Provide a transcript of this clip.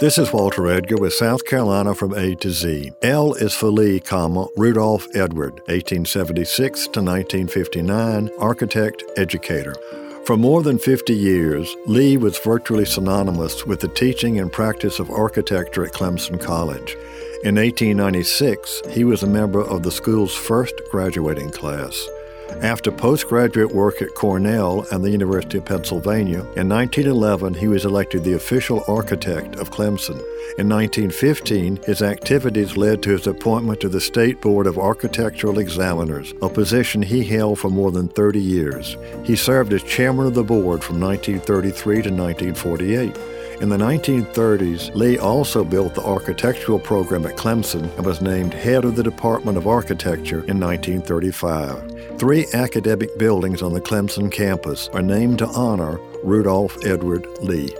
This is Walter Edgar with South Carolina from A to Z. L is for Lee, comma, Rudolph Edward, 1876 to 1959, architect, educator. For more than 50 years, Lee was virtually synonymous with the teaching and practice of architecture at Clemson College. In 1896, he was a member of the school's first graduating class. After postgraduate work at Cornell and the University of Pennsylvania, in 1911 he was elected the official architect of Clemson. In 1915, his activities led to his appointment to the State Board of Architectural Examiners, a position he held for more than 30 years. He served as chairman of the board from 1933 to 1948. In the 1930s, Lee also built the architectural program at Clemson and was named head of the Department of Architecture in 1935. Three academic buildings on the Clemson campus are named to honor Rudolph Edward Lee.